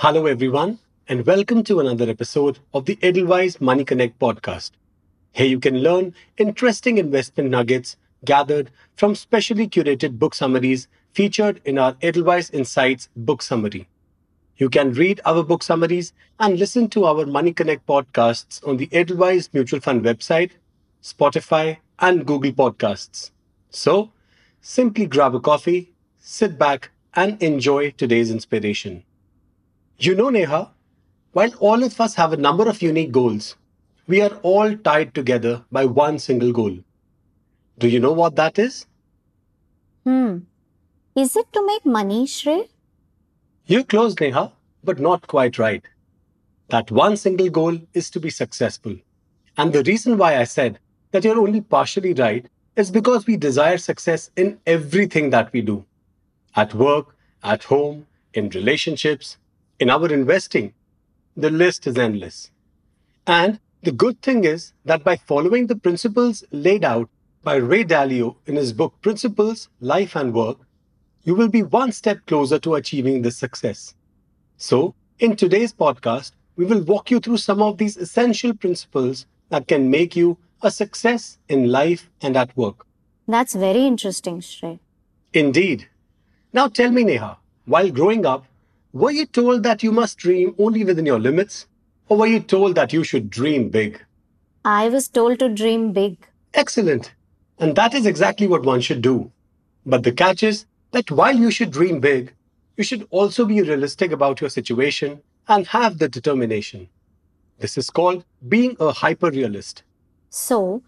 Hello, everyone, and welcome to another episode of the Edelweiss Money Connect podcast. Here you can learn interesting investment nuggets gathered from specially curated book summaries featured in our Edelweiss Insights book summary. You can read our book summaries and listen to our Money Connect podcasts on the Edelweiss Mutual Fund website, Spotify, and Google Podcasts. So, simply grab a coffee, sit back, and enjoy today's inspiration. You know, Neha, while all of us have a number of unique goals, we are all tied together by one single goal. Do you know what that is? Hmm. Is it to make money, Shrey? You're close, Neha, but not quite right. That one single goal is to be successful. And the reason why I said that you're only partially right is because we desire success in everything that we do at work, at home, in relationships, in our investing. The list is endless. And the good thing is that by following the principles laid out by Ray Dalio in his book Principles, Life and Work, you will be one step closer to achieving this success. So, in today's podcast, we will walk you through some of these essential principles that can make you a success in life and at work. That's very interesting, Shrey. Indeed. Now tell me, Neha, while growing up, were you told that you must dream only within your limits? Or were you told that you should dream big? I was told to dream big. Excellent. And that is exactly what one should do. But the catch is that while you should dream big, you should also be realistic about your situation and have the determination. This is called being a hyper realist. So,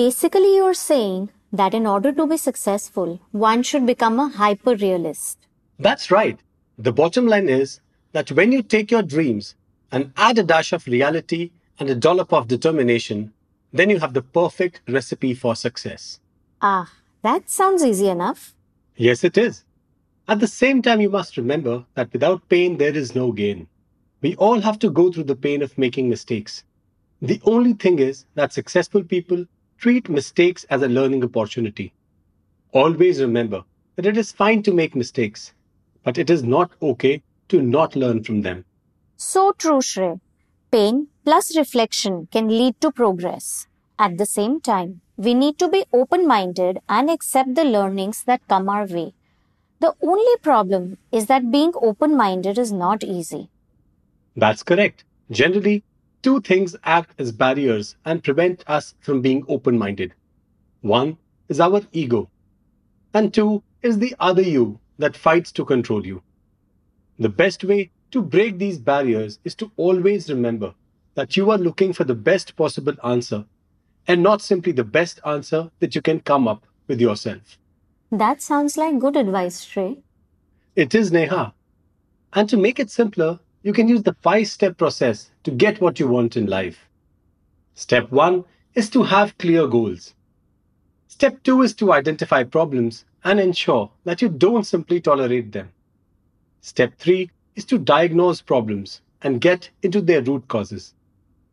basically, you're saying that in order to be successful, one should become a hyper realist. That's right. The bottom line is that when you take your dreams and add a dash of reality and a dollop of determination, then you have the perfect recipe for success. Ah, that sounds easy enough. Yes, it is. At the same time, you must remember that without pain, there is no gain. We all have to go through the pain of making mistakes. The only thing is that successful people treat mistakes as a learning opportunity. Always remember that it is fine to make mistakes but it is not okay to not learn from them. So true, Shrey. Pain plus reflection can lead to progress. At the same time, we need to be open minded and accept the learnings that come our way. The only problem is that being open minded is not easy. That's correct. Generally, two things act as barriers and prevent us from being open minded. One is our ego, and two is the other you that fights to control you. The best way to break these barriers is to always remember that you are looking for the best possible answer and not simply the best answer that you can come up with yourself. That sounds like good advice, Shrey. It is, Neha. And to make it simpler, you can use the five step process to get what you want in life. Step one is to have clear goals. Step two is to identify problems and ensure that you don't simply tolerate them. Step 3 is to diagnose problems and get into their root causes.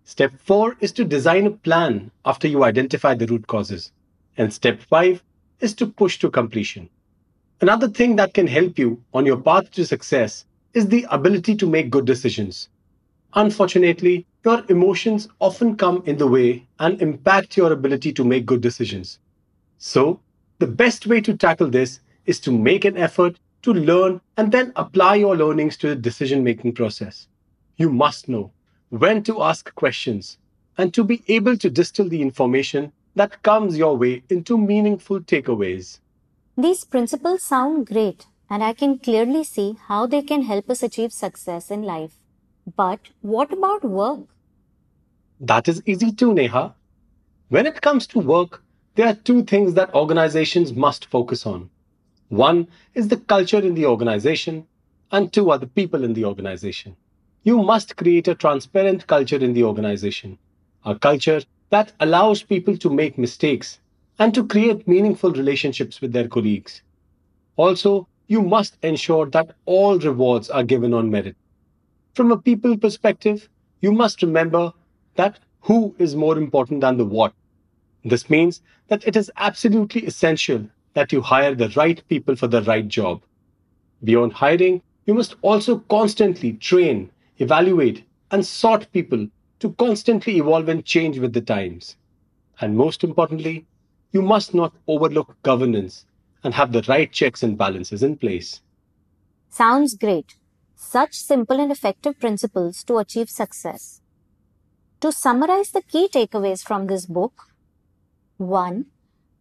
Step 4 is to design a plan after you identify the root causes. And step 5 is to push to completion. Another thing that can help you on your path to success is the ability to make good decisions. Unfortunately, your emotions often come in the way and impact your ability to make good decisions. So, the best way to tackle this is to make an effort to learn and then apply your learnings to the decision making process. You must know when to ask questions and to be able to distill the information that comes your way into meaningful takeaways. These principles sound great, and I can clearly see how they can help us achieve success in life. But what about work? That is easy too, Neha. When it comes to work, there are two things that organizations must focus on. One is the culture in the organization, and two are the people in the organization. You must create a transparent culture in the organization, a culture that allows people to make mistakes and to create meaningful relationships with their colleagues. Also, you must ensure that all rewards are given on merit. From a people perspective, you must remember that who is more important than the what. This means that it is absolutely essential that you hire the right people for the right job. Beyond hiring, you must also constantly train, evaluate, and sort people to constantly evolve and change with the times. And most importantly, you must not overlook governance and have the right checks and balances in place. Sounds great. Such simple and effective principles to achieve success. To summarize the key takeaways from this book 1.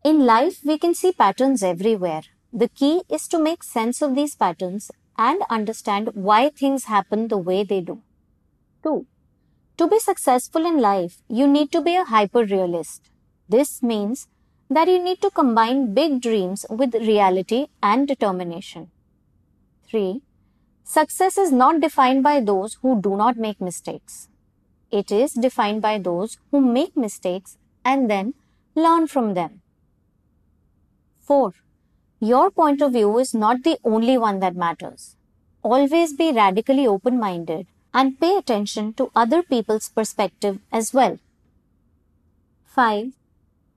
In life, we can see patterns everywhere. The key is to make sense of these patterns and understand why things happen the way they do. 2. To be successful in life, you need to be a hyper realist. This means that you need to combine big dreams with reality and determination. 3. Success is not defined by those who do not make mistakes. It is defined by those who make mistakes and then learn from them. 4. Your point of view is not the only one that matters. Always be radically open minded and pay attention to other people's perspective as well. 5.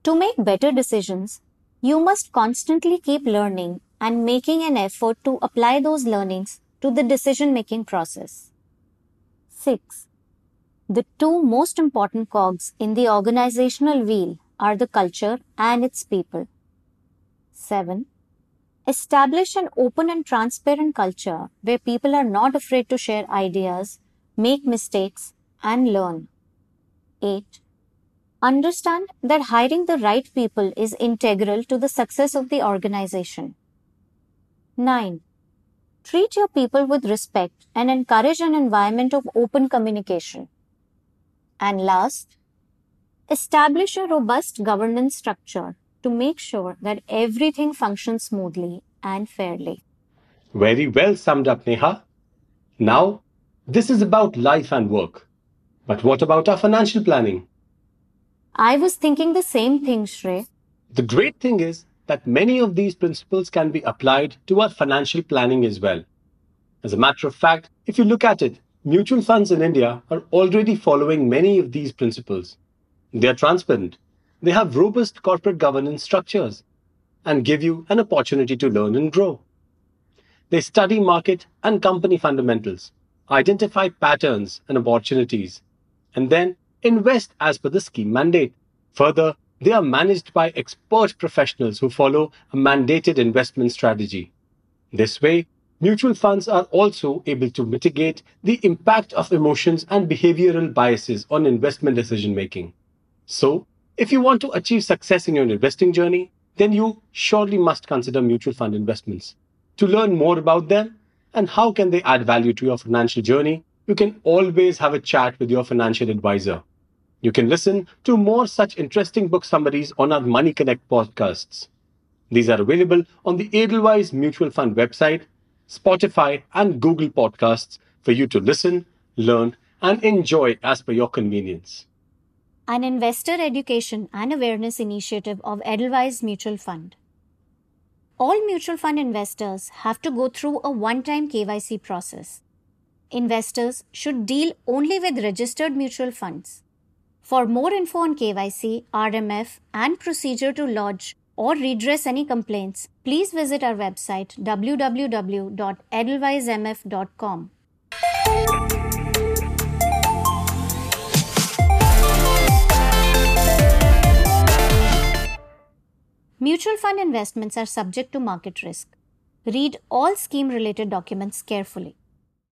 To make better decisions, you must constantly keep learning and making an effort to apply those learnings to the decision making process. 6. The two most important cogs in the organizational wheel are the culture and its people. 7. Establish an open and transparent culture where people are not afraid to share ideas make mistakes, and learn. 8. Understand that hiring the right people is integral to the success of the organization. 9. Treat your people with respect and encourage an environment of open communication. And last, establish a robust governance structure to make sure that everything functions smoothly and fairly. Very well summed up, Neha. Now, this is about life and work. But what about our financial planning? I was thinking the same thing, Shrey. The great thing is that many of these principles can be applied to our financial planning as well. As a matter of fact, if you look at it, mutual funds in India are already following many of these principles. They are transparent, they have robust corporate governance structures, and give you an opportunity to learn and grow. They study market and company fundamentals identify patterns and opportunities, and then invest as per the scheme mandate. Further, they are managed by expert professionals who follow a mandated investment strategy. This way, mutual funds are also able to mitigate the impact of emotions and behavioral biases on investment decision making. So, if you want to achieve success in your investing journey, then you surely must consider mutual fund investments. To learn more about them, and how can they add value to your financial journey, you can always have a chat with your financial advisor. You can listen to more such interesting book summaries on our Money Connect podcasts. These are available on the Edelweiss Mutual Fund website, Spotify, and Google Podcasts for you to listen, learn, and enjoy as per your convenience. An investor education and awareness initiative of Edelweiss Mutual Fund. All mutual fund investors have to go through a one time KYC process. Investors should deal only with registered mutual funds. For more info on KYC, RMF, and procedure to lodge or redress any complaints, please visit our website www.edelweissmf.com. Mutual fund investments are subject to market risk. Read all scheme related documents carefully.